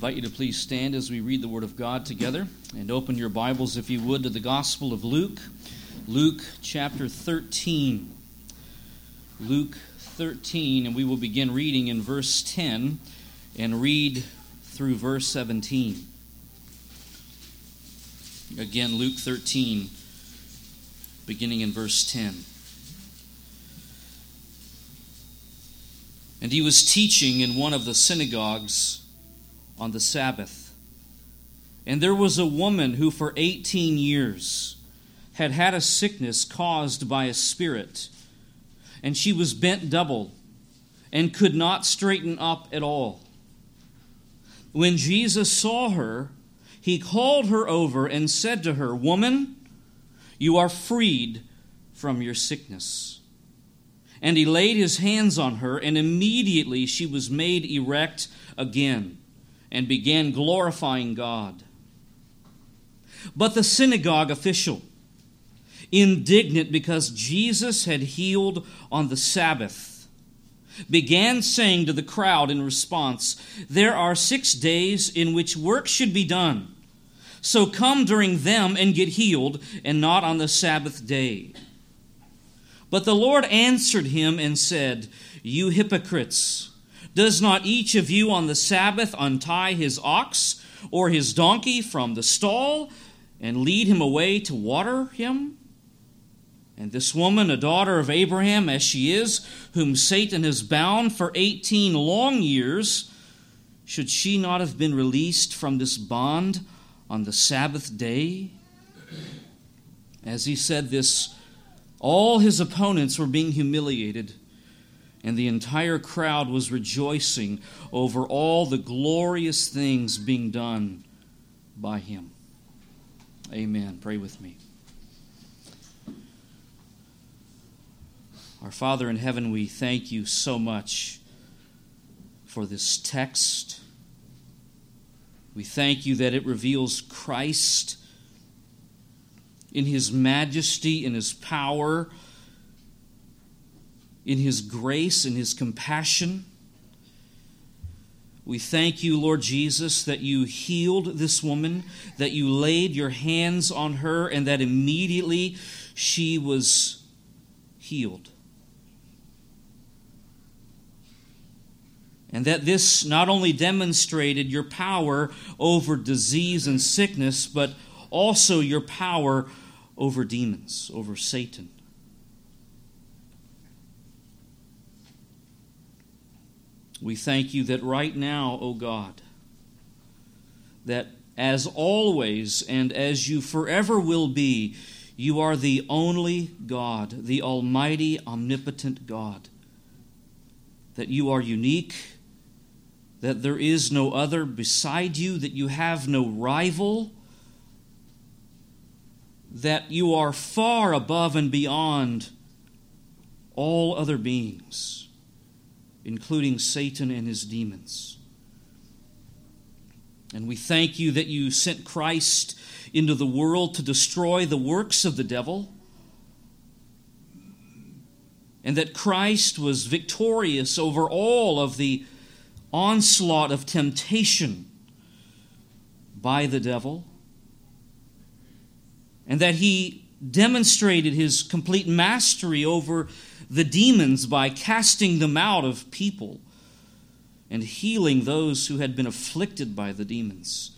I invite you to please stand as we read the Word of God together and open your Bibles, if you would, to the Gospel of Luke, Luke chapter 13. Luke 13, and we will begin reading in verse 10 and read through verse 17. Again, Luke 13, beginning in verse 10. And he was teaching in one of the synagogues on the Sabbath. And there was a woman who for 18 years had had a sickness caused by a spirit, and she was bent double and could not straighten up at all. When Jesus saw her, he called her over and said to her, Woman, you are freed from your sickness. And he laid his hands on her, and immediately she was made erect again and began glorifying God. But the synagogue official, indignant because Jesus had healed on the Sabbath, began saying to the crowd in response, There are six days in which work should be done. So come during them and get healed, and not on the Sabbath day. But the Lord answered him and said, You hypocrites! Does not each of you on the Sabbath untie his ox or his donkey from the stall and lead him away to water him? And this woman, a daughter of Abraham as she is, whom Satan has bound for 18 long years, should she not have been released from this bond on the Sabbath day? As he said this, all his opponents were being humiliated and the entire crowd was rejoicing over all the glorious things being done by him. Amen. Pray with me. Our Father in heaven, we thank you so much for this text. We thank you that it reveals Christ in his majesty, in his power in His grace and His compassion. We thank you, Lord Jesus, that you healed this woman, that you laid your hands on her, and that immediately she was healed. And that this not only demonstrated your power over disease and sickness, but also your power over demons, over Satan. We thank you that right now, O God, that as always and as you forever will be, you are the only God, the Almighty, omnipotent God. That you are unique, that there is no other beside you, that you have no rival, that you are far above and beyond all other beings including Satan and his demons. And we thank you that you sent Christ into the world to destroy the works of the devil, and that Christ was victorious over all of the onslaught of temptation by the devil, and that he demonstrated his complete mastery over the demons by casting them out of people and healing those who had been afflicted by the demons.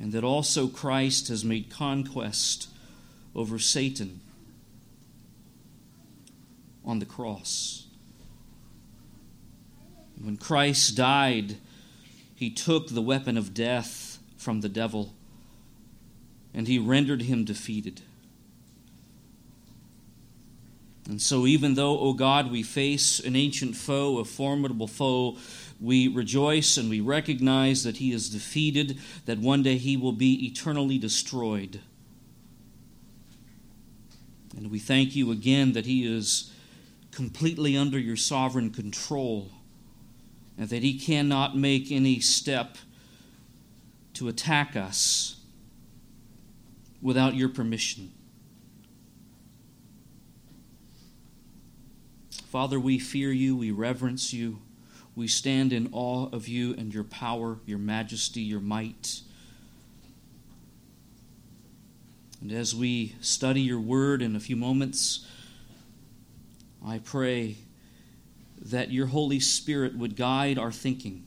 And that also Christ has made conquest over Satan on the cross. When Christ died, he took the weapon of death from the devil and he rendered him defeated. And so, even though, O God, we face an ancient foe, a formidable foe, we rejoice and we recognize that he is defeated, that one day he will be eternally destroyed. And we thank you again that he is completely under your sovereign control, and that he cannot make any step to attack us without your permission. Father, we fear you, we reverence you, We stand in awe of you and your power, your majesty, your might. And as we study your word in a few moments, I pray that your Holy Spirit would guide our thinking,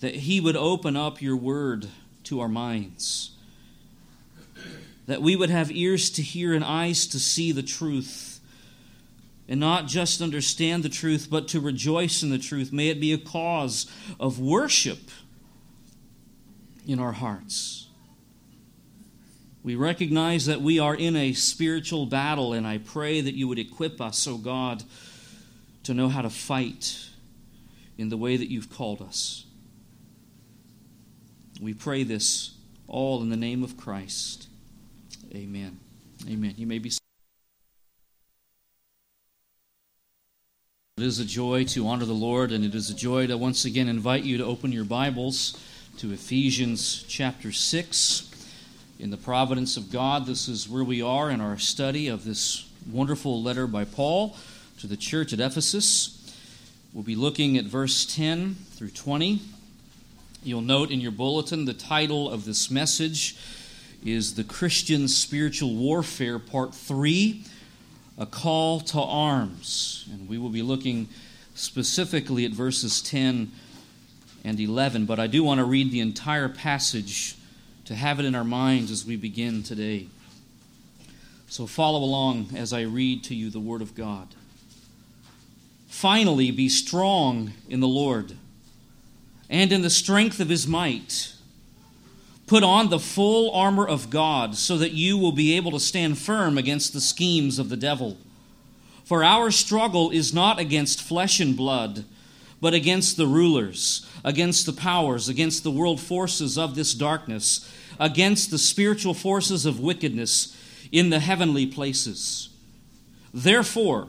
that He would open up your word to our minds, that we would have ears to hear and eyes to see the truth, and not just understand the truth, but to rejoice in the truth. May it be a cause of worship in our hearts. We recognize that we are in a spiritual battle, and I pray that you would equip us, O oh God, to know how to fight in the way that you've called us. We pray this all in the name of Christ. Amen. Amen. You may be. It is a joy to honor the Lord, and it is a joy to once again invite you to open your Bibles to Ephesians chapter 6. In the providence of God, this is where we are in our study of this wonderful letter by Paul to the church at Ephesus. We'll be looking at verse 10 through 20. You'll note in your bulletin the title of this message is The Christian Spiritual Warfare, Part 3 A Call to Arms. And we will be looking specifically at verses 10 and 11, but I do want to read the entire passage to have it in our minds as we begin today. So follow along as I read to you the Word of God. Finally, be strong in the Lord and in the strength of His might. Put on the full armor of God so that you will be able to stand firm against the schemes of the devil. For our struggle is not against flesh and blood, but against the rulers, against the powers, against the world forces of this darkness against the spiritual forces of wickedness in the heavenly places. Therefore,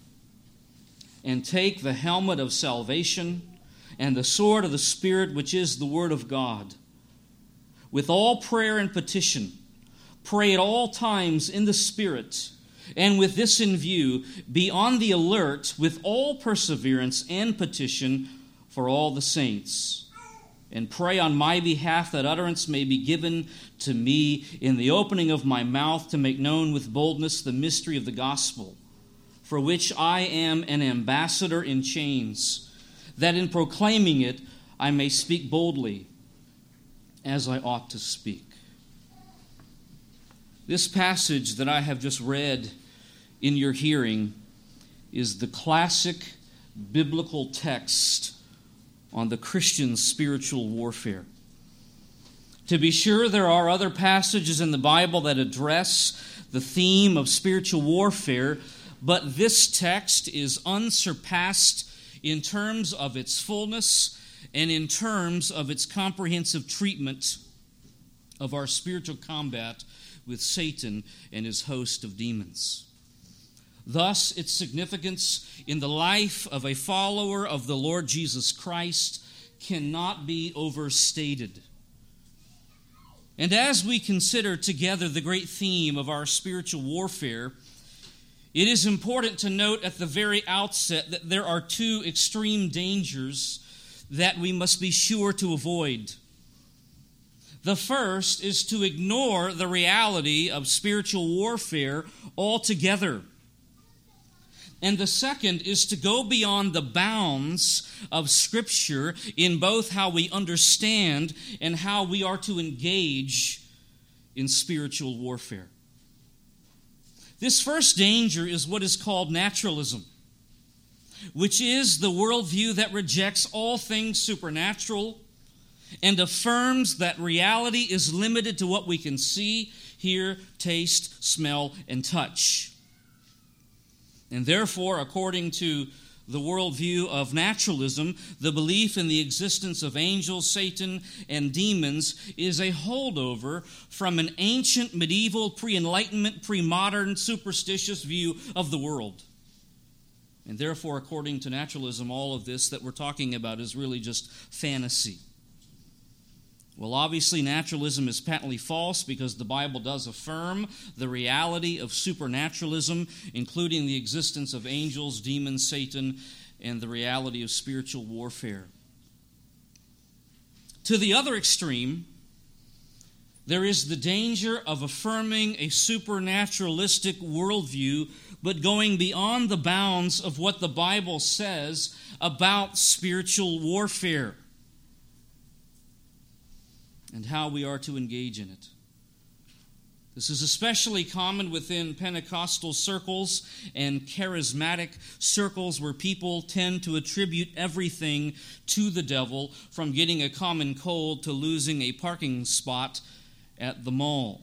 And take the helmet of salvation and the sword of the Spirit, which is the Word of God. With all prayer and petition, pray at all times in the Spirit, and with this in view, be on the alert with all perseverance and petition for all the saints and pray on my behalf that utterance may be given to me in the opening of my mouth to make known with boldness the mystery of the gospel, for which I am an ambassador in chains, that in proclaiming it I may speak boldly as I ought to speak. This passage that I have just read in your hearing is the classic biblical text on the Christian spiritual warfare. To be sure, there are other passages in the Bible that address the theme of spiritual warfare, but this text is unsurpassed in terms of its fullness and in terms of its comprehensive treatment of our spiritual combat with Satan and his host of demons. Thus, its significance in the life of a follower of the Lord Jesus Christ cannot be overstated. And as we consider together the great theme of our spiritual warfare, it is important to note at the very outset that there are two extreme dangers that we must be sure to avoid. The first is to ignore the reality of spiritual warfare altogether. And the second is to go beyond the bounds of Scripture in both how we understand and how we are to engage in spiritual warfare. This first danger is what is called naturalism, which is the worldview that rejects all things supernatural and affirms that reality is limited to what we can see, hear, taste, smell, and touch. And therefore, according to the worldview of naturalism, the belief in the existence of angels, Satan, and demons, is a holdover from an ancient, medieval, pre enlightenment, pre modern, superstitious view of the world. And therefore, according to naturalism, all of this that we're talking about is really just fantasy. Well, obviously, naturalism is patently false because the Bible does affirm the reality of supernaturalism, including the existence of angels, demons, Satan, and the reality of spiritual warfare. To the other extreme, there is the danger of affirming a supernaturalistic worldview, but going beyond the bounds of what the Bible says about spiritual warfare and how we are to engage in it. This is especially common within Pentecostal circles and charismatic circles where people tend to attribute everything to the devil, from getting a common cold to losing a parking spot at the mall.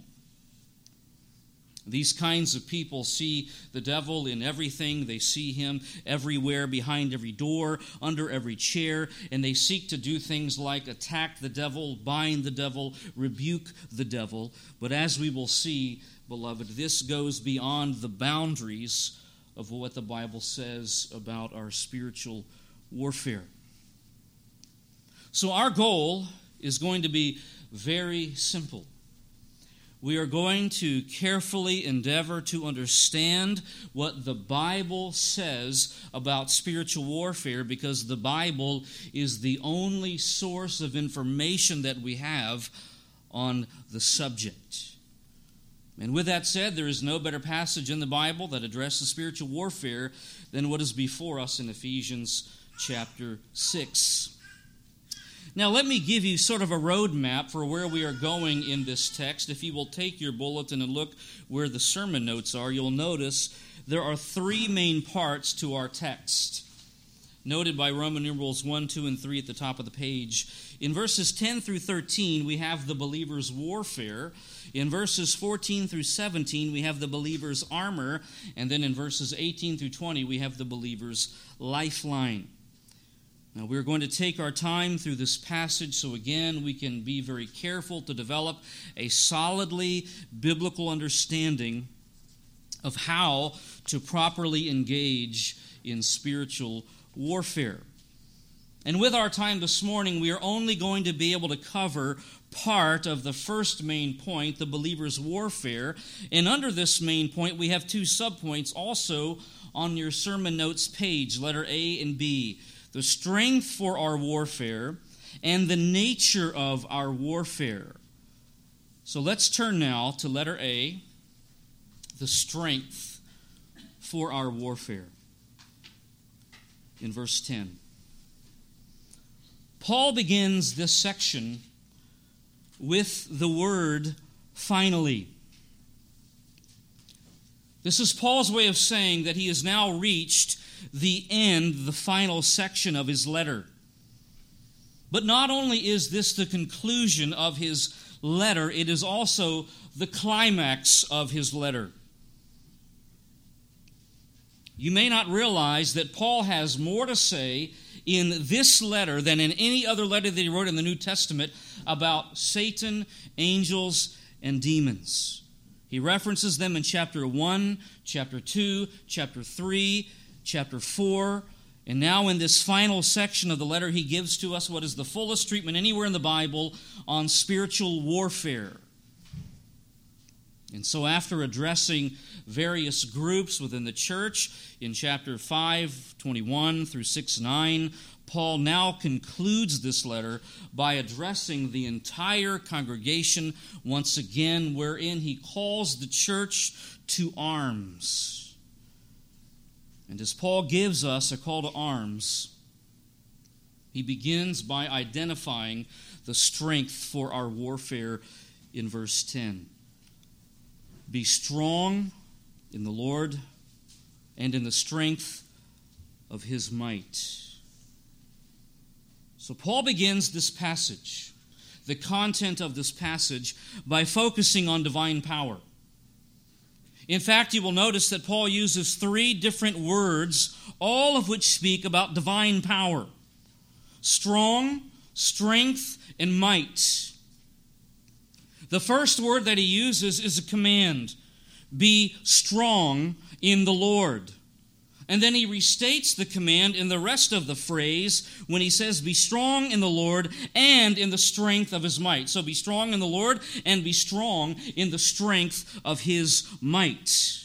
These kinds of people see the devil in everything. They see him everywhere, behind every door, under every chair, and they seek to do things like attack the devil, bind the devil, rebuke the devil. But as we will see, beloved, this goes beyond the boundaries of what the Bible says about our spiritual warfare. So, our goal is going to be very simple we are going to carefully endeavor to understand what the Bible says about spiritual warfare because the Bible is the only source of information that we have on the subject. And with that said, there is no better passage in the Bible that addresses spiritual warfare than what is before us in Ephesians chapter 6. Now, let me give you sort of a roadmap for where we are going in this text. If you will take your bulletin and look where the sermon notes are, you'll notice there are three main parts to our text, noted by Roman numerals 1, 2, and 3 at the top of the page. In verses 10 through 13, we have the believer's warfare. In verses 14 through 17, we have the believer's armor. And then in verses 18 through 20, we have the believer's lifeline. Now, we're going to take our time through this passage so, again, we can be very careful to develop a solidly biblical understanding of how to properly engage in spiritual warfare. And with our time this morning, we are only going to be able to cover part of the first main point, the believer's warfare. And under this main point, we have two subpoints also on your sermon notes page, letter A and B the strength for our warfare, and the nature of our warfare. So let's turn now to letter A, the strength for our warfare. In verse 10. Paul begins this section with the word finally. This is Paul's way of saying that he has now reached the end, the final section of his letter. But not only is this the conclusion of his letter, it is also the climax of his letter. You may not realize that Paul has more to say in this letter than in any other letter that he wrote in the New Testament about Satan, angels, and demons. He references them in chapter 1, chapter 2, chapter 3, chapter 4. And now, in this final section of the letter, he gives to us what is the fullest treatment anywhere in the Bible on spiritual warfare. And so, after addressing various groups within the church in chapter 5, 21 through 6, 9, Paul now concludes this letter by addressing the entire congregation once again, wherein he calls the church to arms. And as Paul gives us a call to arms, he begins by identifying the strength for our warfare in verse 10. Be strong in the Lord and in the strength of his might. So, Paul begins this passage, the content of this passage, by focusing on divine power. In fact, you will notice that Paul uses three different words, all of which speak about divine power strong, strength, and might. The first word that he uses is a command be strong in the Lord. And then he restates the command in the rest of the phrase when he says, Be strong in the Lord and in the strength of his might. So be strong in the Lord and be strong in the strength of his might.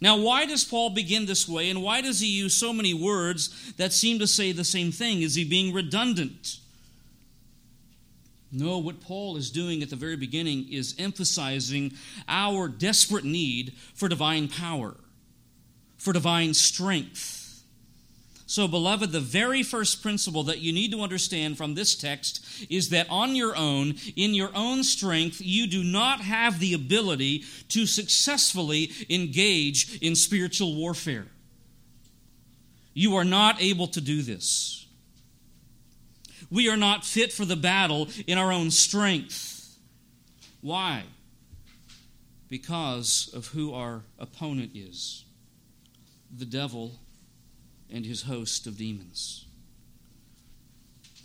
Now, why does Paul begin this way, and why does he use so many words that seem to say the same thing? Is he being redundant? No, what Paul is doing at the very beginning is emphasizing our desperate need for divine power for divine strength. So, beloved, the very first principle that you need to understand from this text is that on your own, in your own strength, you do not have the ability to successfully engage in spiritual warfare. You are not able to do this. We are not fit for the battle in our own strength. Why? Because of who our opponent is the devil and his host of demons.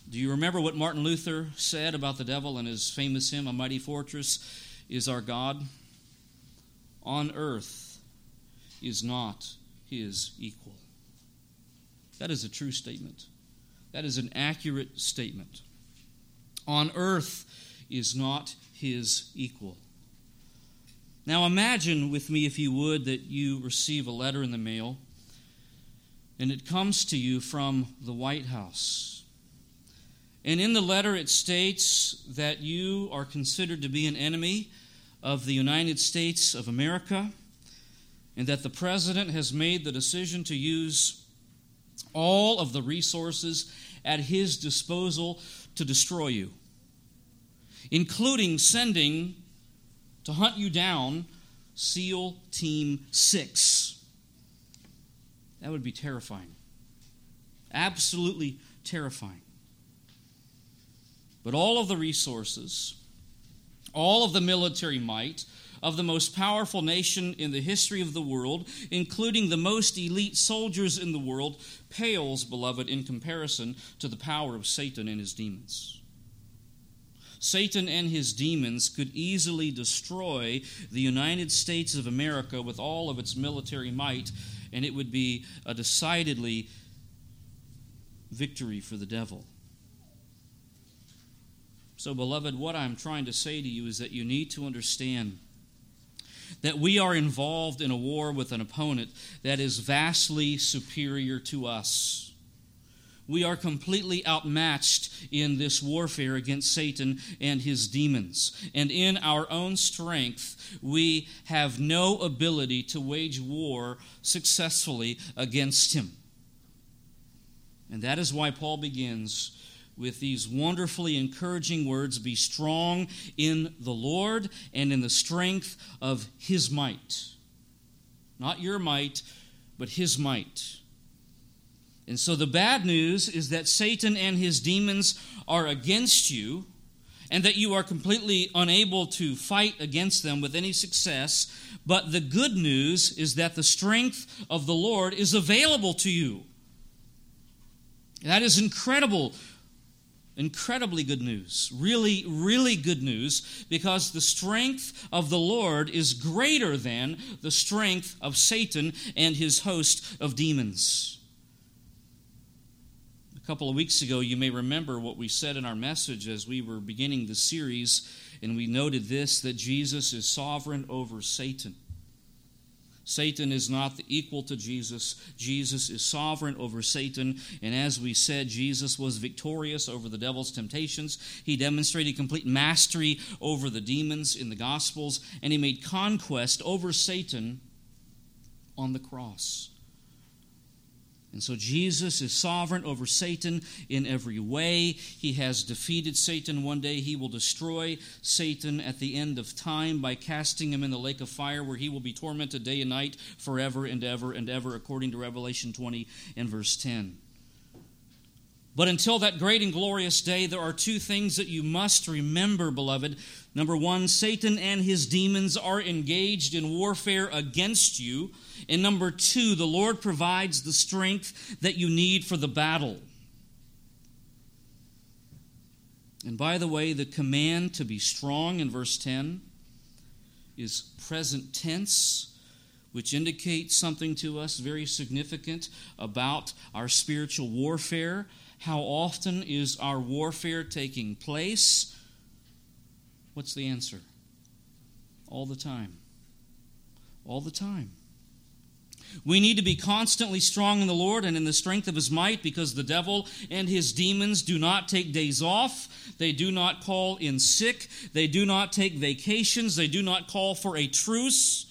Do you remember what Martin Luther said about the devil in his famous hymn, A Mighty Fortress is Our God? On earth is not his equal. That is a true statement. That is an accurate statement. On earth is not his equal. Now imagine with me, if you would, that you receive a letter in the mail and it comes to you from the White House. And in the letter, it states that you are considered to be an enemy of the United States of America and that the president has made the decision to use all of the resources at his disposal to destroy you, including sending to hunt you down SEAL Team 6. That would be terrifying. Absolutely terrifying. But all of the resources, all of the military might of the most powerful nation in the history of the world, including the most elite soldiers in the world, pales, beloved, in comparison to the power of Satan and his demons. Satan and his demons could easily destroy the United States of America with all of its military might, and it would be a decidedly victory for the devil. So, beloved, what I'm trying to say to you is that you need to understand that we are involved in a war with an opponent that is vastly superior to us we are completely outmatched in this warfare against Satan and his demons. And in our own strength, we have no ability to wage war successfully against him. And that is why Paul begins with these wonderfully encouraging words Be strong in the Lord and in the strength of his might. Not your might, but his might. And so the bad news is that Satan and his demons are against you and that you are completely unable to fight against them with any success. But the good news is that the strength of the Lord is available to you. That is incredible, incredibly good news. Really, really good news because the strength of the Lord is greater than the strength of Satan and his host of demons. A couple of weeks ago, you may remember what we said in our message as we were beginning the series, and we noted this that Jesus is sovereign over Satan. Satan is not the equal to Jesus. Jesus is sovereign over Satan. And as we said, Jesus was victorious over the devil's temptations. He demonstrated complete mastery over the demons in the Gospels, and he made conquest over Satan on the cross. And so Jesus is sovereign over Satan in every way. He has defeated Satan. One day he will destroy Satan at the end of time by casting him in the lake of fire where he will be tormented day and night forever and ever and ever, according to Revelation 20 and verse 10. But until that great and glorious day, there are two things that you must remember, beloved. Number one, Satan and his demons are engaged in warfare against you. And number two, the Lord provides the strength that you need for the battle. And by the way, the command to be strong in verse 10 is present tense, which indicates something to us very significant about our spiritual warfare. How often is our warfare taking place? What's the answer? All the time. All the time. We need to be constantly strong in the Lord and in the strength of his might because the devil and his demons do not take days off. They do not call in sick. They do not take vacations. They do not call for a truce.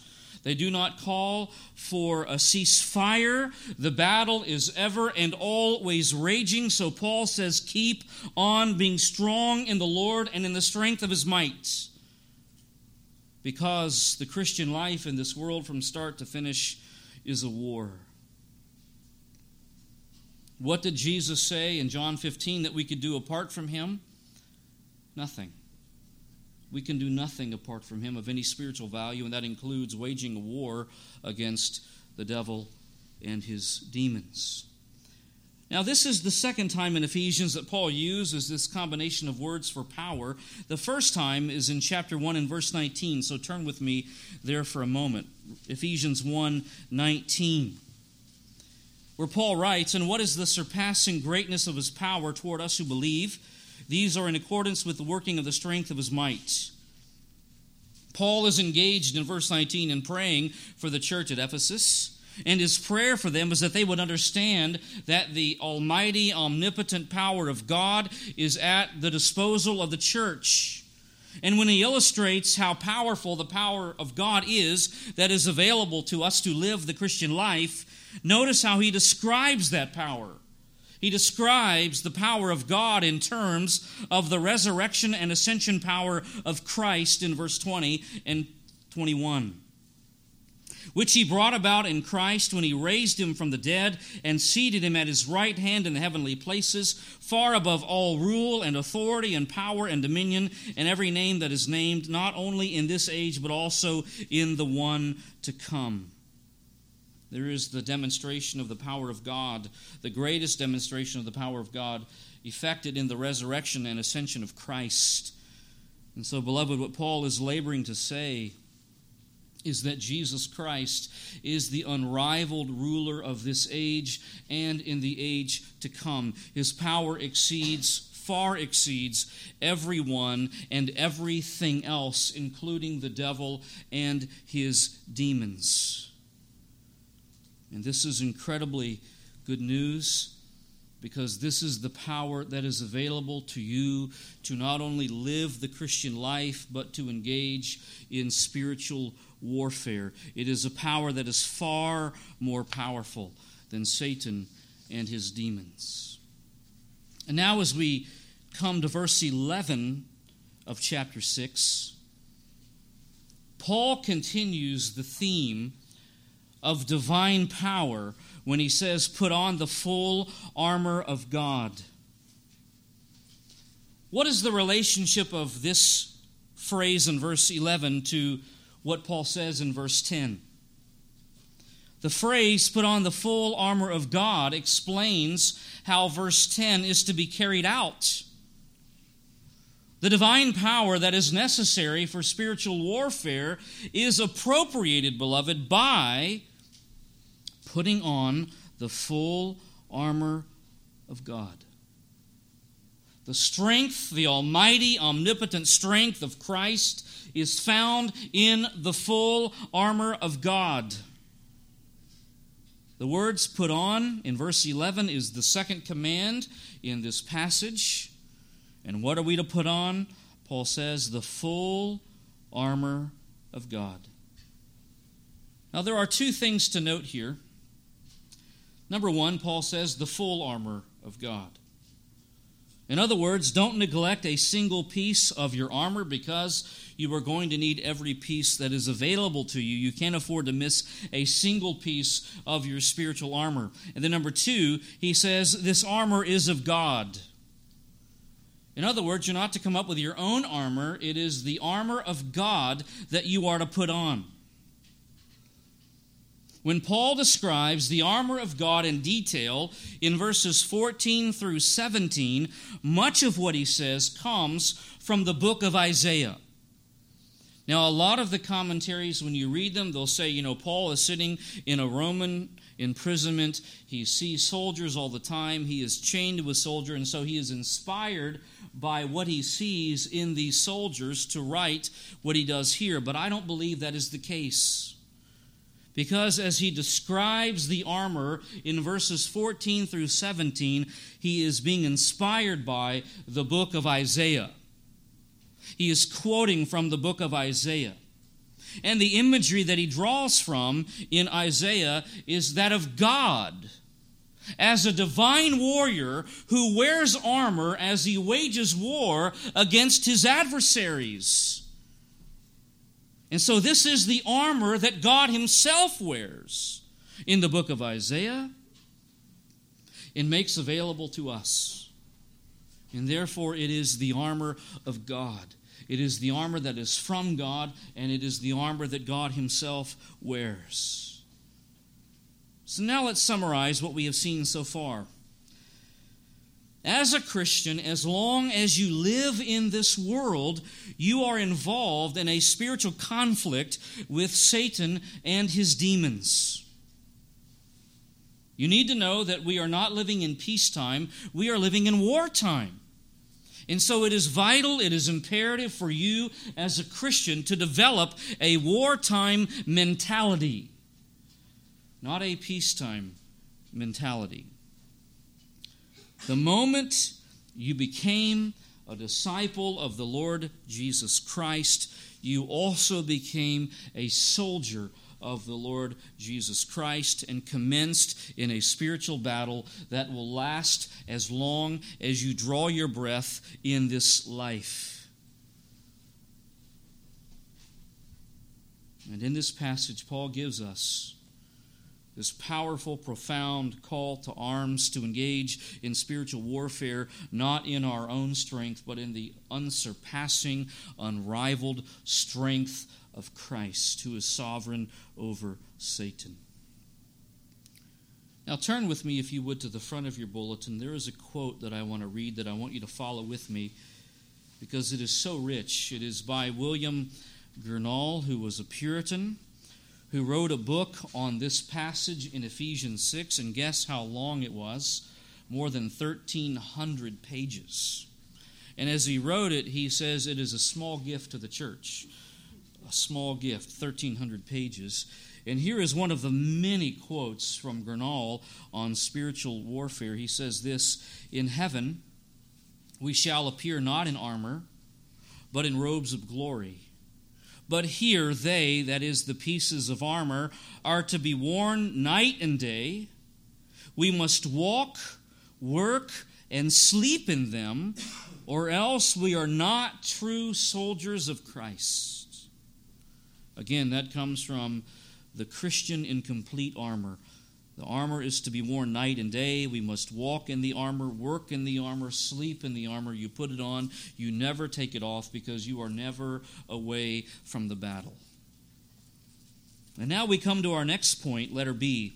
They do not call for a ceasefire. The battle is ever and always raging. So Paul says, Keep on being strong in the Lord and in the strength of his might. Because the Christian life in this world from start to finish is a war. What did Jesus say in John 15 that we could do apart from him? Nothing. We can do nothing apart from him of any spiritual value, and that includes waging a war against the devil and his demons. Now, this is the second time in Ephesians that Paul uses this combination of words for power. The first time is in chapter 1 and verse 19, so turn with me there for a moment. Ephesians 1 19, where Paul writes, And what is the surpassing greatness of his power toward us who believe? These are in accordance with the working of the strength of his might. Paul is engaged in verse 19 in praying for the church at Ephesus. And his prayer for them was that they would understand that the almighty, omnipotent power of God is at the disposal of the church. And when he illustrates how powerful the power of God is that is available to us to live the Christian life, notice how he describes that power. He describes the power of God in terms of the resurrection and ascension power of Christ in verse 20 and 21 which he brought about in Christ when he raised him from the dead and seated him at his right hand in the heavenly places, far above all rule and authority and power and dominion and every name that is named, not only in this age, but also in the one to come. There is the demonstration of the power of God, the greatest demonstration of the power of God, effected in the resurrection and ascension of Christ. And so, beloved, what Paul is laboring to say is that Jesus Christ is the unrivaled ruler of this age and in the age to come. His power exceeds, far exceeds, everyone and everything else, including the devil and his demons. And this is incredibly good news because this is the power that is available to you to not only live the Christian life, but to engage in spiritual warfare. It is a power that is far more powerful than Satan and his demons. And now, as we come to verse 11 of chapter 6, Paul continues the theme of divine power when he says, Put on the full armor of God. What is the relationship of this phrase in verse 11 to what Paul says in verse 10. The phrase, put on the full armor of God, explains how verse 10 is to be carried out. The divine power that is necessary for spiritual warfare is appropriated, beloved, by putting on the full armor of God. The strength, the almighty, omnipotent strength of Christ is found in the full armor of God. The words put on in verse 11 is the second command in this passage. And what are we to put on? Paul says, the full armor of God. Now, there are two things to note here. Number one, Paul says, the full armor of God. In other words, don't neglect a single piece of your armor because you are going to need every piece that is available to you. You can't afford to miss a single piece of your spiritual armor. And then, number two, he says, This armor is of God. In other words, you're not to come up with your own armor, it is the armor of God that you are to put on. When Paul describes the armor of God in detail in verses 14 through 17, much of what he says comes from the book of Isaiah. Now, a lot of the commentaries, when you read them, they'll say, you know, Paul is sitting in a Roman imprisonment. He sees soldiers all the time. He is chained to a soldier, and so he is inspired by what he sees in these soldiers to write what he does here. But I don't believe that is the case. Because as he describes the armor in verses 14 through 17, he is being inspired by the book of Isaiah. He is quoting from the book of Isaiah. And the imagery that he draws from in Isaiah is that of God as a divine warrior who wears armor as he wages war against his adversaries. And so, this is the armor that God Himself wears in the book of Isaiah and makes available to us. And therefore, it is the armor of God. It is the armor that is from God, and it is the armor that God Himself wears. So, now let's summarize what we have seen so far. As a Christian, as long as you live in this world, you are involved in a spiritual conflict with Satan and his demons. You need to know that we are not living in peacetime, we are living in wartime. And so it is vital, it is imperative for you as a Christian to develop a wartime mentality, not a peacetime mentality. The moment you became a disciple of the Lord Jesus Christ, you also became a soldier of the Lord Jesus Christ and commenced in a spiritual battle that will last as long as you draw your breath in this life. And in this passage, Paul gives us this powerful, profound call to arms to engage in spiritual warfare, not in our own strength, but in the unsurpassing, unrivaled strength of Christ, who is sovereign over Satan. Now, turn with me, if you would, to the front of your bulletin. There is a quote that I want to read that I want you to follow with me because it is so rich. It is by William Gurnall, who was a Puritan who wrote a book on this passage in Ephesians 6, and guess how long it was? More than 1,300 pages. And as he wrote it, he says it is a small gift to the church. A small gift, 1,300 pages. And here is one of the many quotes from Gurnall on spiritual warfare. He says this In heaven, we shall appear not in armor, but in robes of glory but here they, that is, the pieces of armor, are to be worn night and day. We must walk, work, and sleep in them, or else we are not true soldiers of Christ. Again, that comes from the Christian in complete armor. The armor is to be worn night and day. We must walk in the armor, work in the armor, sleep in the armor. You put it on, you never take it off because you are never away from the battle. And now we come to our next point, letter B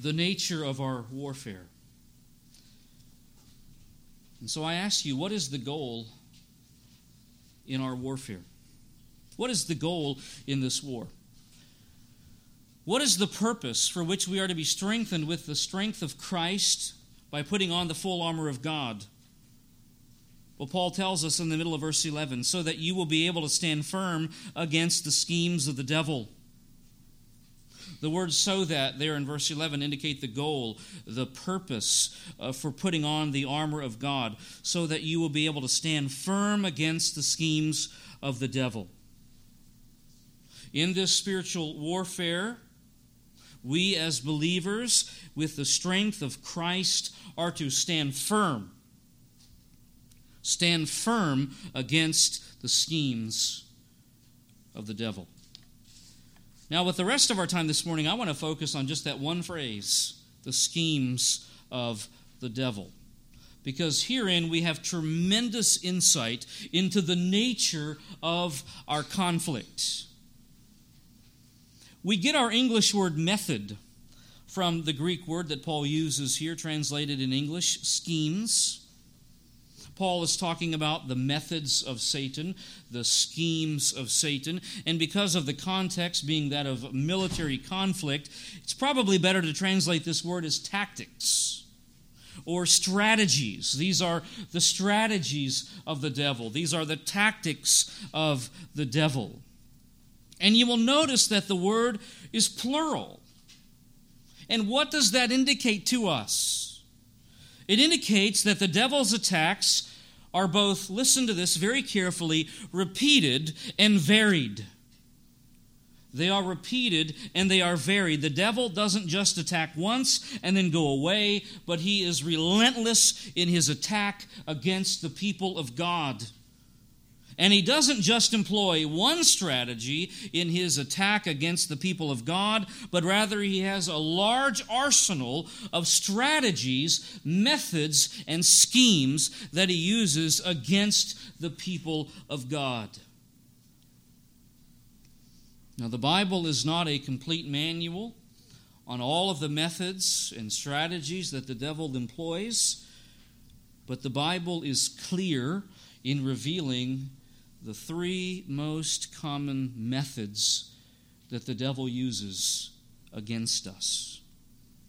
the nature of our warfare. And so I ask you, what is the goal in our warfare? What is the goal in this war? What is the purpose for which we are to be strengthened with the strength of Christ by putting on the full armor of God? Well, Paul tells us in the middle of verse 11 so that you will be able to stand firm against the schemes of the devil. The words so that there in verse 11 indicate the goal, the purpose uh, for putting on the armor of God, so that you will be able to stand firm against the schemes of the devil. In this spiritual warfare, we, as believers, with the strength of Christ, are to stand firm Stand firm against the schemes of the devil. Now, with the rest of our time this morning, I want to focus on just that one phrase the schemes of the devil. Because herein we have tremendous insight into the nature of our conflict. We get our English word method from the Greek word that Paul uses here, translated in English, schemes. Paul is talking about the methods of Satan, the schemes of Satan, and because of the context being that of military conflict, it's probably better to translate this word as tactics or strategies. These are the strategies of the devil, these are the tactics of the devil. And you will notice that the word is plural. And what does that indicate to us? It indicates that the devil's attacks are both, listen to this very carefully, repeated and varied. They are repeated and they are varied. The devil doesn't just attack once and then go away, but he is relentless in his attack against the people of God. And he doesn't just employ one strategy in his attack against the people of God, but rather he has a large arsenal of strategies, methods, and schemes that he uses against the people of God. Now, the Bible is not a complete manual on all of the methods and strategies that the devil employs, but the Bible is clear in revealing the three most common methods that the devil uses against us.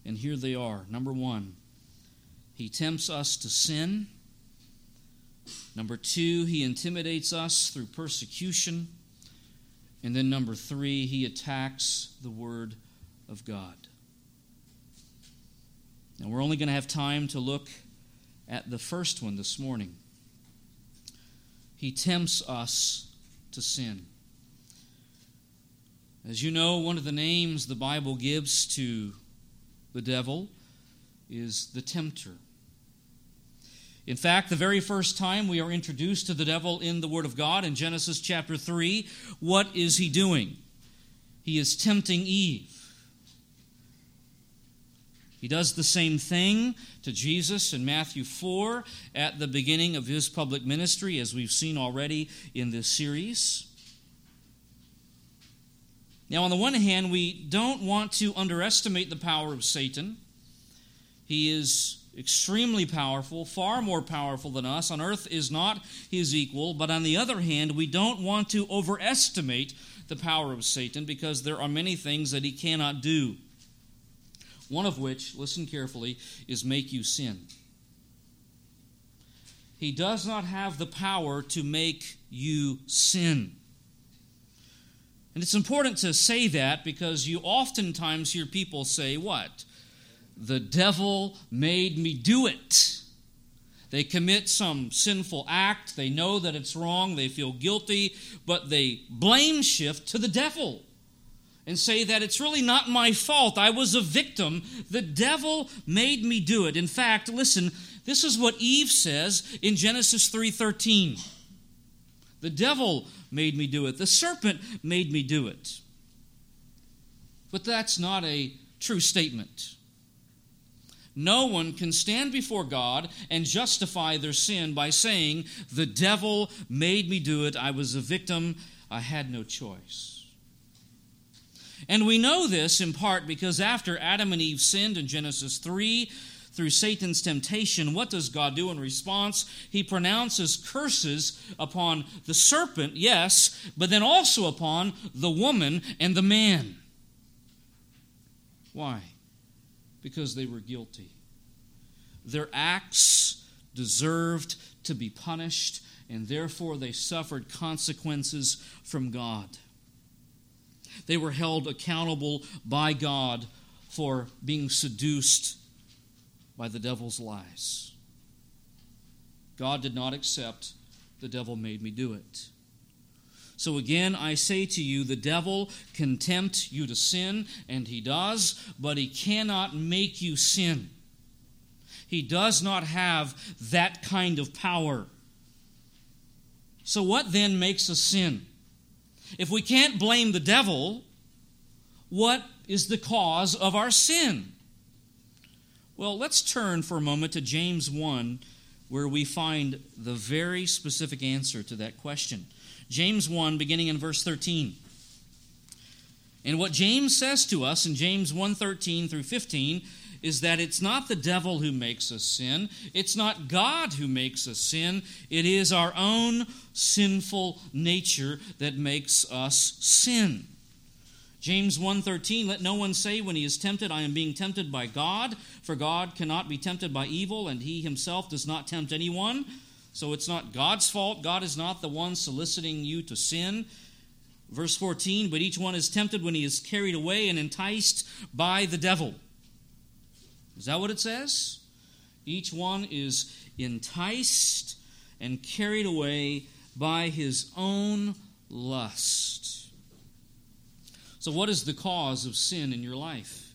And here they are. Number one, he tempts us to sin. Number two, he intimidates us through persecution. And then number three, he attacks the Word of God. Now, we're only going to have time to look at the first one this morning. He tempts us to sin. As you know, one of the names the Bible gives to the devil is the tempter. In fact, the very first time we are introduced to the devil in the Word of God in Genesis chapter 3, what is he doing? He is tempting Eve. He does the same thing to Jesus in Matthew 4 at the beginning of his public ministry, as we've seen already in this series. Now, on the one hand, we don't want to underestimate the power of Satan. He is extremely powerful, far more powerful than us. On earth is not his equal, but on the other hand, we don't want to overestimate the power of Satan because there are many things that he cannot do. One of which, listen carefully, is make you sin. He does not have the power to make you sin. And it's important to say that because you oftentimes hear people say, What? The devil made me do it. They commit some sinful act, they know that it's wrong, they feel guilty, but they blame shift to the devil and say that it's really not my fault. I was a victim. The devil made me do it. In fact, listen, this is what Eve says in Genesis 3:13. The devil made me do it. The serpent made me do it. But that's not a true statement. No one can stand before God and justify their sin by saying, The devil made me do it. I was a victim. I had no choice. And we know this in part because after Adam and Eve sinned in Genesis 3, through Satan's temptation, what does God do in response? He pronounces curses upon the serpent, yes, but then also upon the woman and the man. Why? Because they were guilty. Their acts deserved to be punished, and therefore they suffered consequences from God. They were held accountable by God for being seduced by the devil's lies. God did not accept the devil made me do it. So again, I say to you, the devil can tempt you to sin, and he does, but he cannot make you sin. He does not have that kind of power. So, what then makes us sin? If we can't blame the devil, what is the cause of our sin? Well, let's turn for a moment to James 1, where we find the very specific answer to that question. James 1, beginning in verse 13. And what James says to us in James 1:13 through 15 is that it's not the devil who makes us sin, it's not God who makes us sin, it is our own sinful nature that makes us sin. James 1:13 Let no one say when he is tempted I am being tempted by God for God cannot be tempted by evil and he himself does not tempt anyone. So it's not God's fault. God is not the one soliciting you to sin. Verse 14 but each one is tempted when he is carried away and enticed by the devil is that what it says? Each one is enticed and carried away by his own lust. So, what is the cause of sin in your life?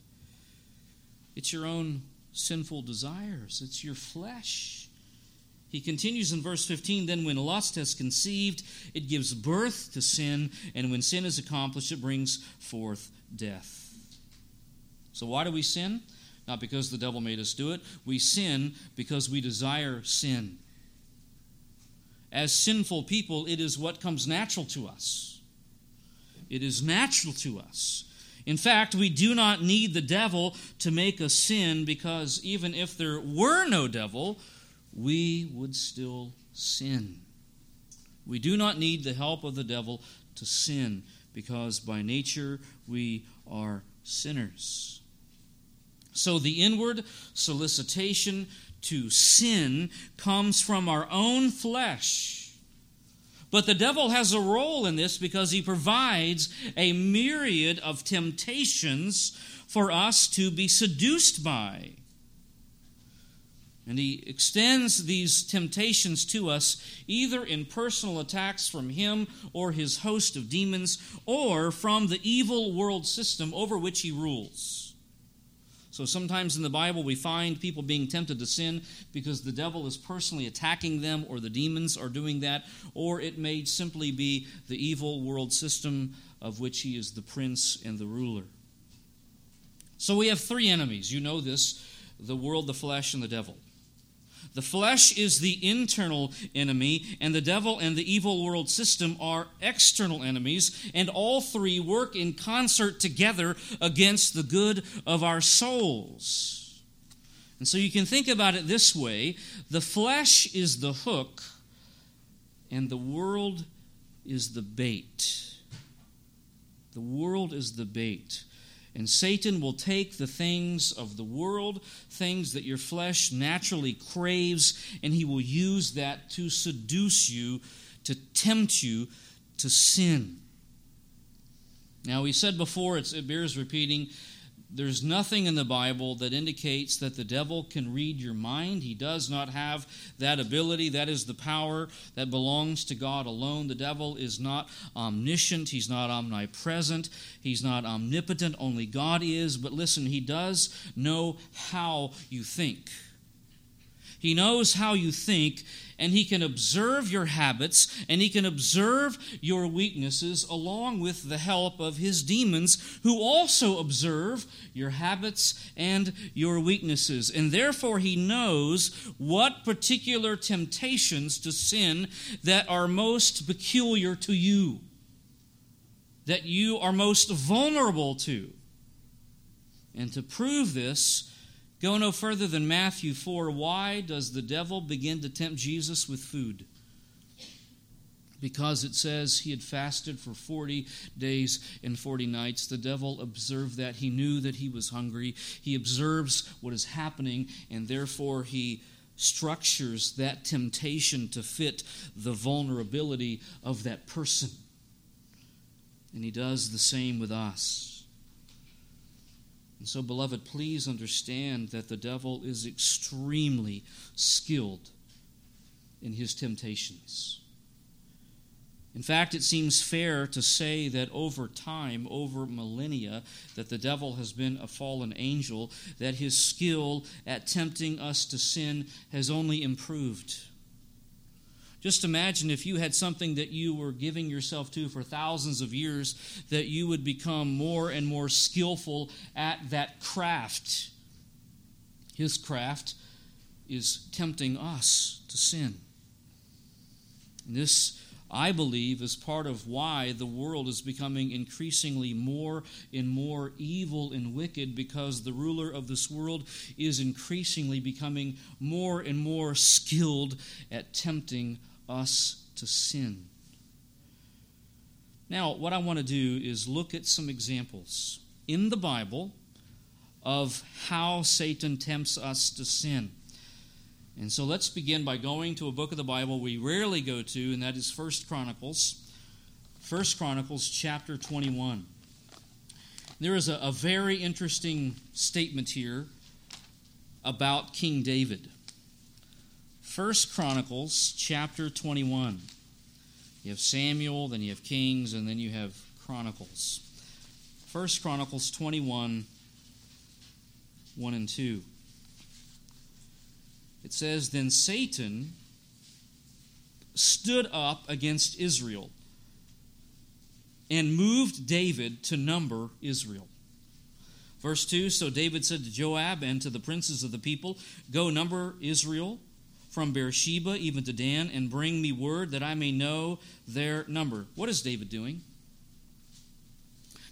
It's your own sinful desires, it's your flesh. He continues in verse 15 Then, when lust has conceived, it gives birth to sin, and when sin is accomplished, it brings forth death. So, why do we sin? Not because the devil made us do it. We sin because we desire sin. As sinful people, it is what comes natural to us. It is natural to us. In fact, we do not need the devil to make us sin because even if there were no devil, we would still sin. We do not need the help of the devil to sin because by nature we are sinners. So the inward solicitation to sin comes from our own flesh. But the devil has a role in this because he provides a myriad of temptations for us to be seduced by. And he extends these temptations to us either in personal attacks from him or his host of demons, or from the evil world system over which he rules. So sometimes in the Bible, we find people being tempted to sin because the devil is personally attacking them, or the demons are doing that, or it may simply be the evil world system of which he is the prince and the ruler. So we have three enemies. You know this the world, the flesh, and the devil. The flesh is the internal enemy, and the devil and the evil world system are external enemies, and all three work in concert together against the good of our souls. And so you can think about it this way the flesh is the hook, and the world is the bait. The world is the bait. And Satan will take the things of the world, things that your flesh naturally craves, and he will use that to seduce you, to tempt you to sin. Now, we said before, it bears repeating, there's nothing in the Bible that indicates that the devil can read your mind. He does not have that ability. That is the power that belongs to God alone. The devil is not omniscient, he's not omnipresent, he's not omnipotent. Only God is. But listen, he does know how you think. He knows how you think, and He can observe your habits, and He can observe your weaknesses along with the help of His demons, who also observe your habits and your weaknesses. And therefore, He knows what particular temptations to sin that are most peculiar to you, that you are most vulnerable to. And to prove this, Go no further than Matthew 4. Why does the devil begin to tempt Jesus with food? Because it says he had fasted for 40 days and 40 nights. The devil observed that. He knew that he was hungry. He observes what is happening, and therefore he structures that temptation to fit the vulnerability of that person. And he does the same with us. And so, beloved, please understand that the devil is extremely skilled in his temptations. In fact, it seems fair to say that over time, over millennia, that the devil has been a fallen angel, that his skill at tempting us to sin has only improved. Just imagine if you had something that you were giving yourself to for thousands of years, that you would become more and more skillful at that craft. His craft is tempting us to sin. And this I believe, is part of why the world is becoming increasingly more and more evil and wicked because the ruler of this world is increasingly becoming more and more skilled at tempting us to sin. Now, what I want to do is look at some examples in the Bible of how Satan tempts us to sin. And so let's begin by going to a book of the Bible we rarely go to, and that is First Chronicles. First Chronicles chapter 21. There is a, a very interesting statement here about King David. First Chronicles chapter 21. You have Samuel, then you have Kings, and then you have Chronicles. First Chronicles 21, 1 and 2. It says, Then Satan stood up against Israel and moved David to number Israel. Verse 2 So David said to Joab and to the princes of the people, Go number Israel from Beersheba even to Dan, and bring me word that I may know their number. What is David doing?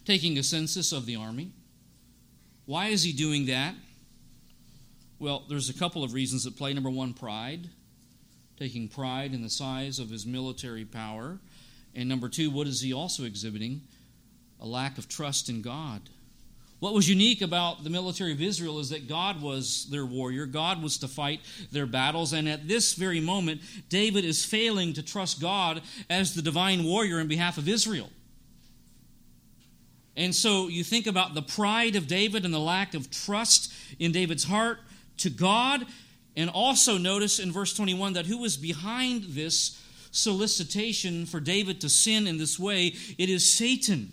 Taking a census of the army. Why is he doing that? Well, there's a couple of reasons at play. Number one, pride, taking pride in the size of his military power. And number two, what is he also exhibiting? A lack of trust in God. What was unique about the military of Israel is that God was their warrior. God was to fight their battles. And at this very moment, David is failing to trust God as the divine warrior in behalf of Israel. And so you think about the pride of David and the lack of trust in David's heart to God. And also notice in verse 21 that who was behind this solicitation for David to sin in this way? It is Satan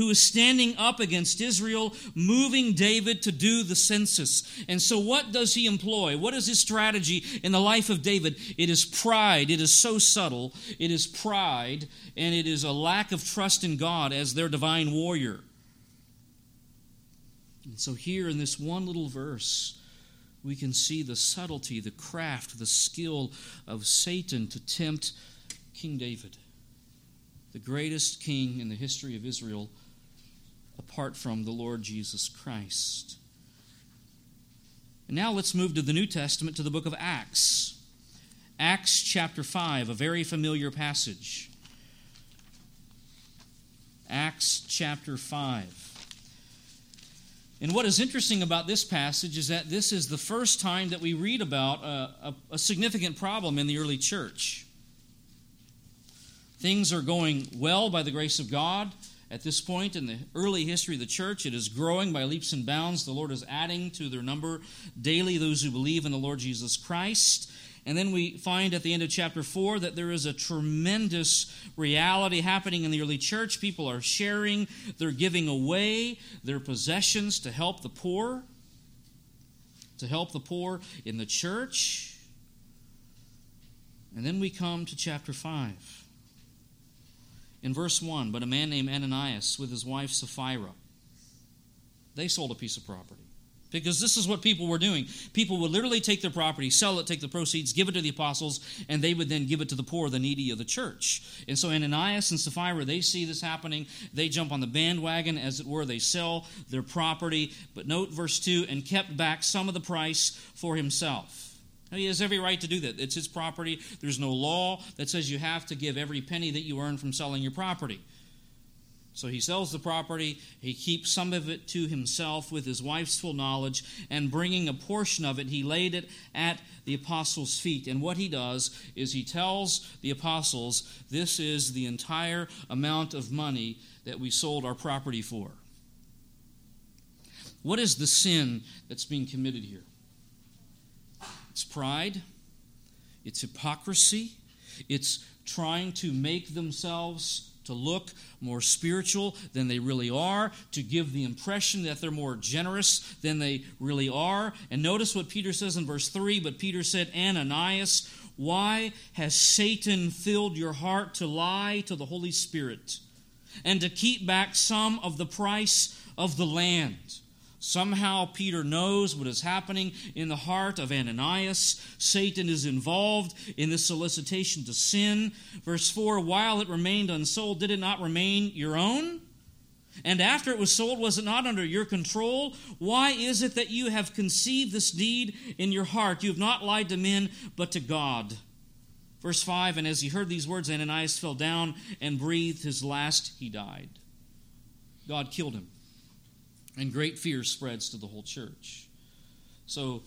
who is standing up against Israel, moving David to do the census. And so, what does he employ? What is his strategy in the life of David? It is pride. It is so subtle. It is pride, and it is a lack of trust in God as their divine warrior. And so, here in this one little verse, we can see the subtlety, the craft, the skill of Satan to tempt King David, the greatest king in the history of Israel, apart from the Lord Jesus Christ. And now let's move to the New Testament, to the book of Acts. Acts chapter 5, a very familiar passage. Acts chapter 5. And what is interesting about this passage is that this is the first time that we read about a, a, a, significant problem in the early church. Things are going well by the grace of God. At this point in the early history of the church, it is growing by leaps and bounds. The Lord is adding to their number daily those who believe in the Lord Jesus Christ. And then we find at the end of chapter 4 that there is a tremendous reality happening in the early church. People are sharing, they're giving away their possessions to help the poor, to help the poor in the church. And then we come to chapter 5. In verse 1, but a man named Ananias with his wife Sapphira, they sold a piece of property. Because this is what people were doing. People would literally take their property, sell it, take the proceeds, give it to the apostles, and they would then give it to the poor, the needy of the church. And so Ananias and Sapphira, they see this happening. They jump on the bandwagon, as it were. They sell their property. But note verse 2 and kept back some of the price for himself. He has every right to do that. It's his property. There's no law that says you have to give every penny that you earn from selling your property. So he sells the property, he keeps some of it to himself with his wife's full knowledge, and bringing a portion of it, he laid it at the apostles' feet. And what he does is he tells the apostles, This is the entire amount of money that we sold our property for. What is the sin that's being committed here? It's pride, it's hypocrisy, it's trying to make themselves to look more spiritual than they really are, to give the impression that they're more generous than they really are. And notice what Peter says in verse 3 But Peter said, Ananias, Why has Satan filled your heart to lie to the Holy Spirit and to keep back some of the price of the land? Somehow Peter knows what is happening in the heart of Ananias. Satan is involved in this solicitation to sin. Verse 4 While it remained unsold, did it not remain your own? And after it was sold, was it not under your control? Why is it that you have conceived this deed in your heart? You have not lied to men, but to God. Verse 5 And as he heard these words, Ananias fell down and breathed his last. He died. God killed him and great fear spreads to the whole church. So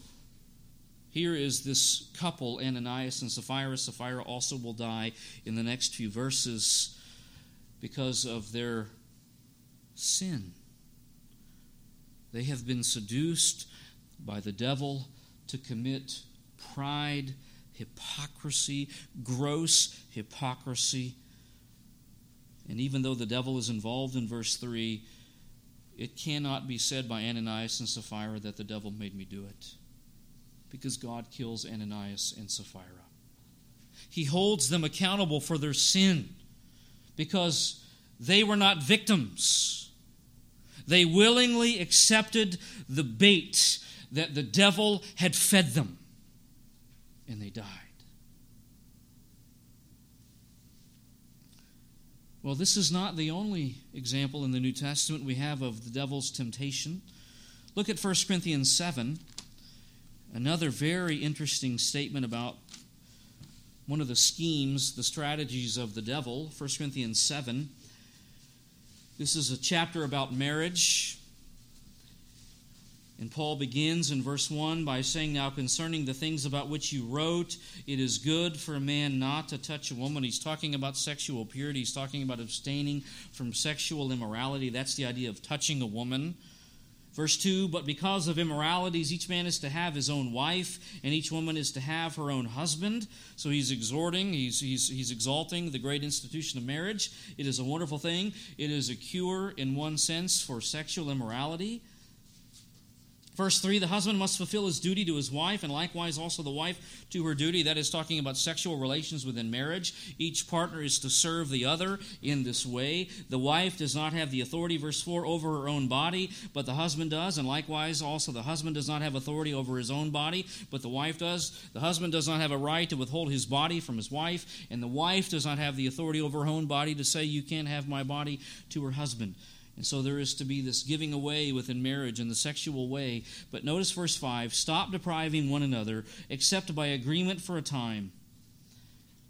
here is this couple, Ananias and Sapphira. Sapphira also will die in the next few verses because of their sin. They have been seduced by the devil to commit pride, hypocrisy, gross hypocrisy. And even though the devil is involved in verse 3, it cannot be said by Ananias and Sapphira that the devil made me do it. Because God kills Ananias and Sapphira. He holds them accountable for their sin because they were not victims. They willingly accepted the bait that the devil had fed them, and they died. Well, this is not the only example in the New Testament we have of the devil's temptation. Look at 1 Corinthians 7, another very interesting statement about one of the schemes, the strategies of the devil. 1 Corinthians 7. This is a chapter about marriage. And Paul begins in verse 1 by saying, Now concerning the things about which you wrote, it is good for a man not to touch a woman. He's talking about sexual purity, he's talking about abstaining from sexual immorality. That's the idea of touching a woman. Verse 2 But because of immoralities, each man is to have his own wife, and each woman is to have her own husband. So he's exhorting, he's, he's, he's exalting the great institution of marriage. It is a wonderful thing. It is a cure, in one sense, for sexual immorality. Verse 3 the husband must fulfill his duty to his wife, and likewise also the wife to her duty. That is talking about sexual relations within marriage. Each partner is to serve the other in this way. The wife does not have the authority, verse 4, over her own body, but the husband does, and likewise also the husband does not have authority over his own body, but the wife does. The husband does not have a right to withhold his body from his wife, and the wife does not have the authority over her own body to say, You can't have my body to her husband. And so there is to be this giving away within marriage in the sexual way. But notice verse 5 stop depriving one another, except by agreement for a time.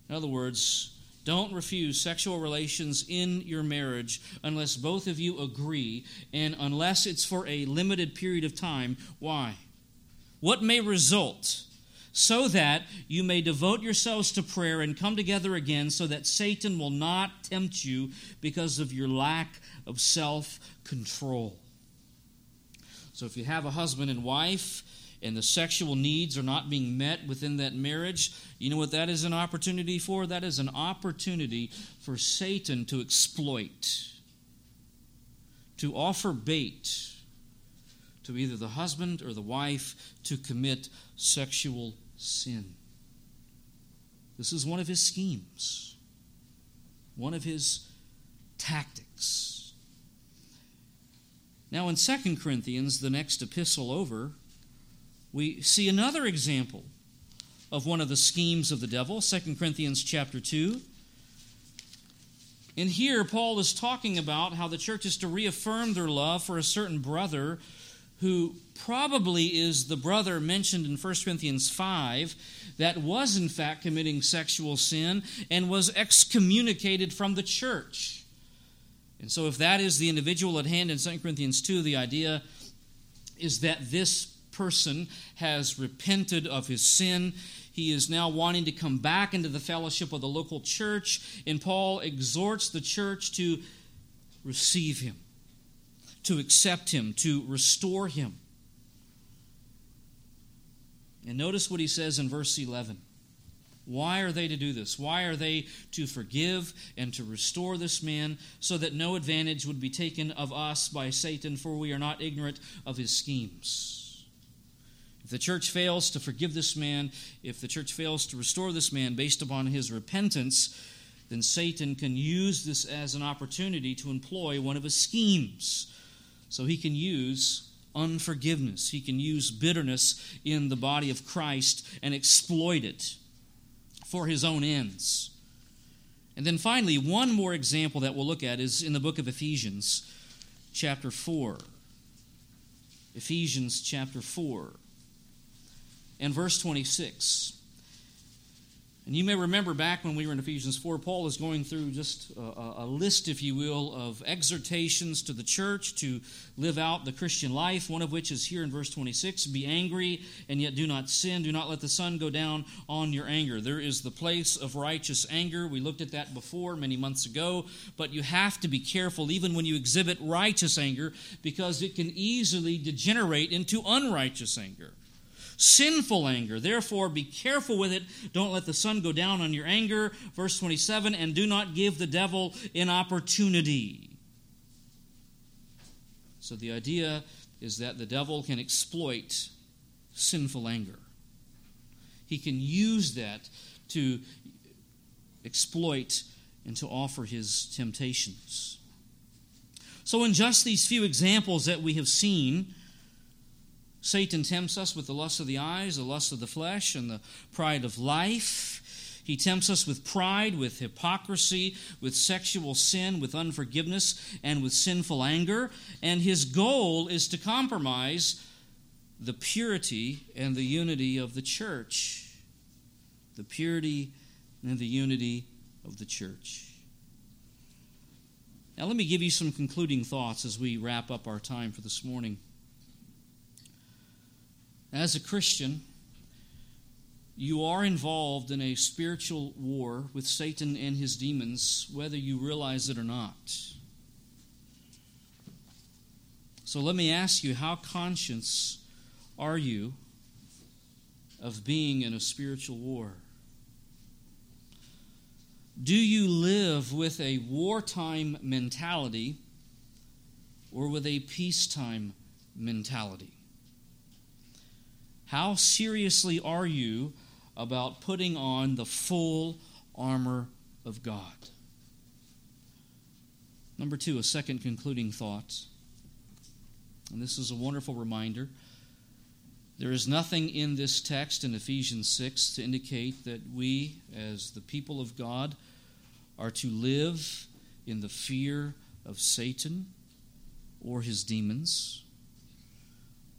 In other words, don't refuse sexual relations in your marriage unless both of you agree and unless it's for a limited period of time. Why? What may result? So that you may devote yourselves to prayer and come together again, so that Satan will not tempt you because of your lack of self control. So if you have a husband and wife, and the sexual needs are not being met within that marriage, you know what that is an opportunity for? That is an opportunity for Satan to exploit, to offer bait to either the husband or the wife to commit sexual sin. This is one of his schemes, one of his tactics. Now, in 2 Corinthians, the next epistle over, we see another example of one of the schemes of the devil, 2 Corinthians chapter 2. And here, Paul is talking about how the church is to reaffirm their love for a certain brother who probably is the brother mentioned in 1 Corinthians 5 that was, in fact, committing sexual sin and was excommunicated from the church. And so, if that is the individual at hand in 2 Corinthians 2, the idea is that this person has repented of his sin. He is now wanting to come back into the fellowship of the local church, and Paul exhorts the church to receive him, to accept him, to restore him. And notice what he says in verse 11. Why are they to do this? Why are they to forgive and to restore this man so that no advantage would be taken of us by Satan, for we are not ignorant of his schemes? If the church fails to forgive this man, if the church fails to restore this man based upon his repentance, then Satan can use this as an opportunity to employ one of his schemes. So he can use unforgiveness, he can use bitterness in the body of Christ and exploit it for his own ends. And then finally, one more example that we'll look at is in the book of Ephesians, chapter 4. Ephesians chapter 4 and verse 26. And you may remember back when we were in Ephesians 4, Paul is going through just a, a, list, if you will, of exhortations to the church to live out the Christian life, one of which is here in verse 26 Be angry and yet do not sin. Do not let the sun go down on your anger. There is the place of righteous anger. We looked at that before many months ago, but you have to be careful even when you exhibit righteous anger because it can easily degenerate into unrighteous anger sinful anger. Therefore, be careful with it. Don't let the sun go down on your anger. Verse 27 and do not give the devil an opportunity. So, the idea is that the devil can exploit sinful anger, he can use that to exploit and to offer his temptations. So, in just these few examples that we have seen, Satan tempts us with the lust of the eyes, the lust of the flesh, and the pride of life. He tempts us with pride, with hypocrisy, with sexual sin, with unforgiveness, and with sinful anger. And his goal is to compromise the purity and the unity of the church. The purity and the unity of the church. Now, let me give you some concluding thoughts as we wrap up our time for this morning. As a Christian, you are involved in a spiritual war with Satan and his demons, whether you realize it or not. So let me ask you how conscious are you of being in a spiritual war? Do you live with a wartime mentality or with a peacetime mentality? How seriously are you about putting on the full armor of God? Number two, a second concluding thought. And this is a wonderful reminder. There is nothing in this text in Ephesians 6 to indicate that we, as the people of God, are to live in the fear of Satan or his demons.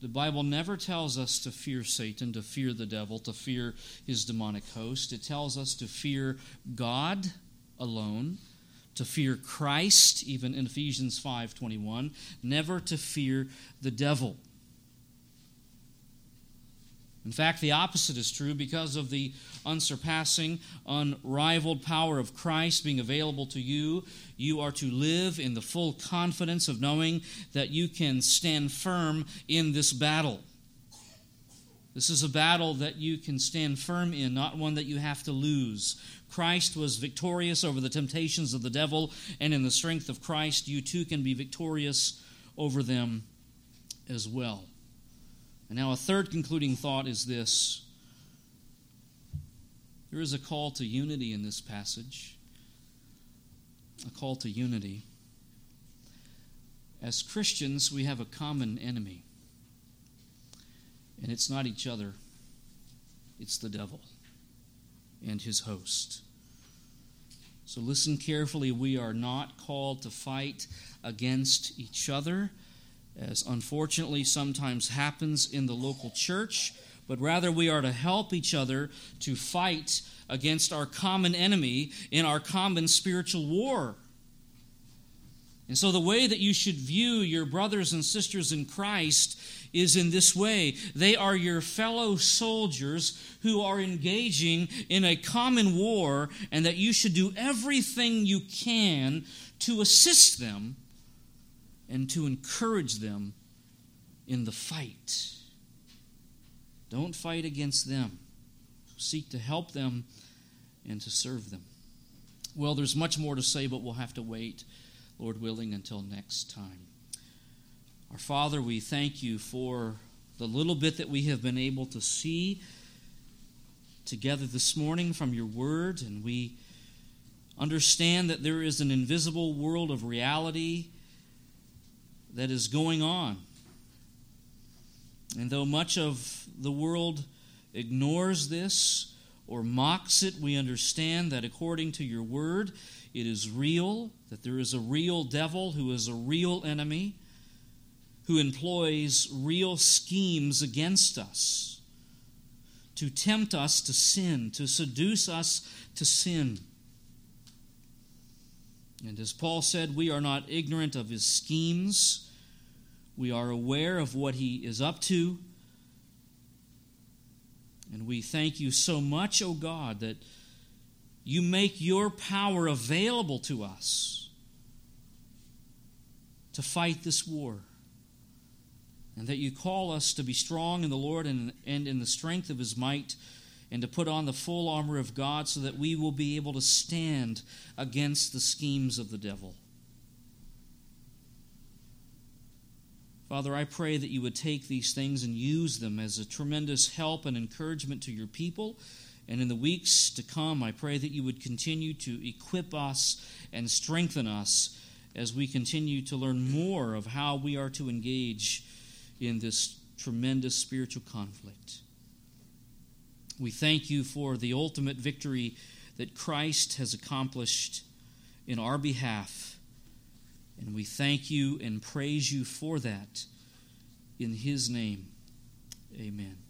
The Bible never tells us to fear Satan, to fear the devil, to fear his demonic host. It tells us to fear God alone, to fear Christ, even in Ephesians 5:21, never to fear the devil. In fact, the opposite is true because of the unsurpassing, unrivaled power of Christ being available to you. You are to live in the full confidence of knowing that you can stand firm in this battle. This is a battle that you can stand firm in, not one that you have to lose. Christ was victorious over the temptations of the devil, and in the strength of Christ, you too can be victorious over them as well. And now, a third concluding thought is this there is a call to unity in this passage, a call to unity. As Christians, we have a common enemy, and it's not each other, it's the devil and his host. So listen carefully. We are not called to fight against each other as unfortunately sometimes happens in the local church, but rather we are to help each other to fight against our common enemy in our common spiritual war. And so, the way that you should view your brothers and sisters in Christ is in this way they are your fellow soldiers who are engaging in a common war, and that you should do everything you can to assist them and to encourage them in the fight. Don't fight against them. Seek to help them and to serve them. Well, there's much more to say, but we'll have to wait, Lord willing, until next time. Our Father, we thank you for the little bit that we have been able to see together this morning from your word, and we understand that there is an invisible world of reality that is going on. And though much of the world ignores this or mocks it, we understand that according to your word, it is real, that there is a real devil who is a real enemy, who employs real schemes against us to tempt us to sin, to seduce us to sin. And as Paul said, we are not ignorant of his schemes. We are aware of what he is up to. And we thank you so much, O oh God, that you make your power available to us to fight this war. And that you call us to be strong in the Lord and, and in the strength of his might and to put on the full armor of God so that we will be able to stand against the schemes of the devil. Father, I pray that you would take these things and use them as a tremendous help and encouragement to your people. And in the weeks to come, I pray that you would continue to equip us and strengthen us as we continue to learn more of how we are to engage in this tremendous spiritual conflict. We thank you for the ultimate victory that Christ has accomplished in our behalf. And we thank you and praise you for that. In his name, amen.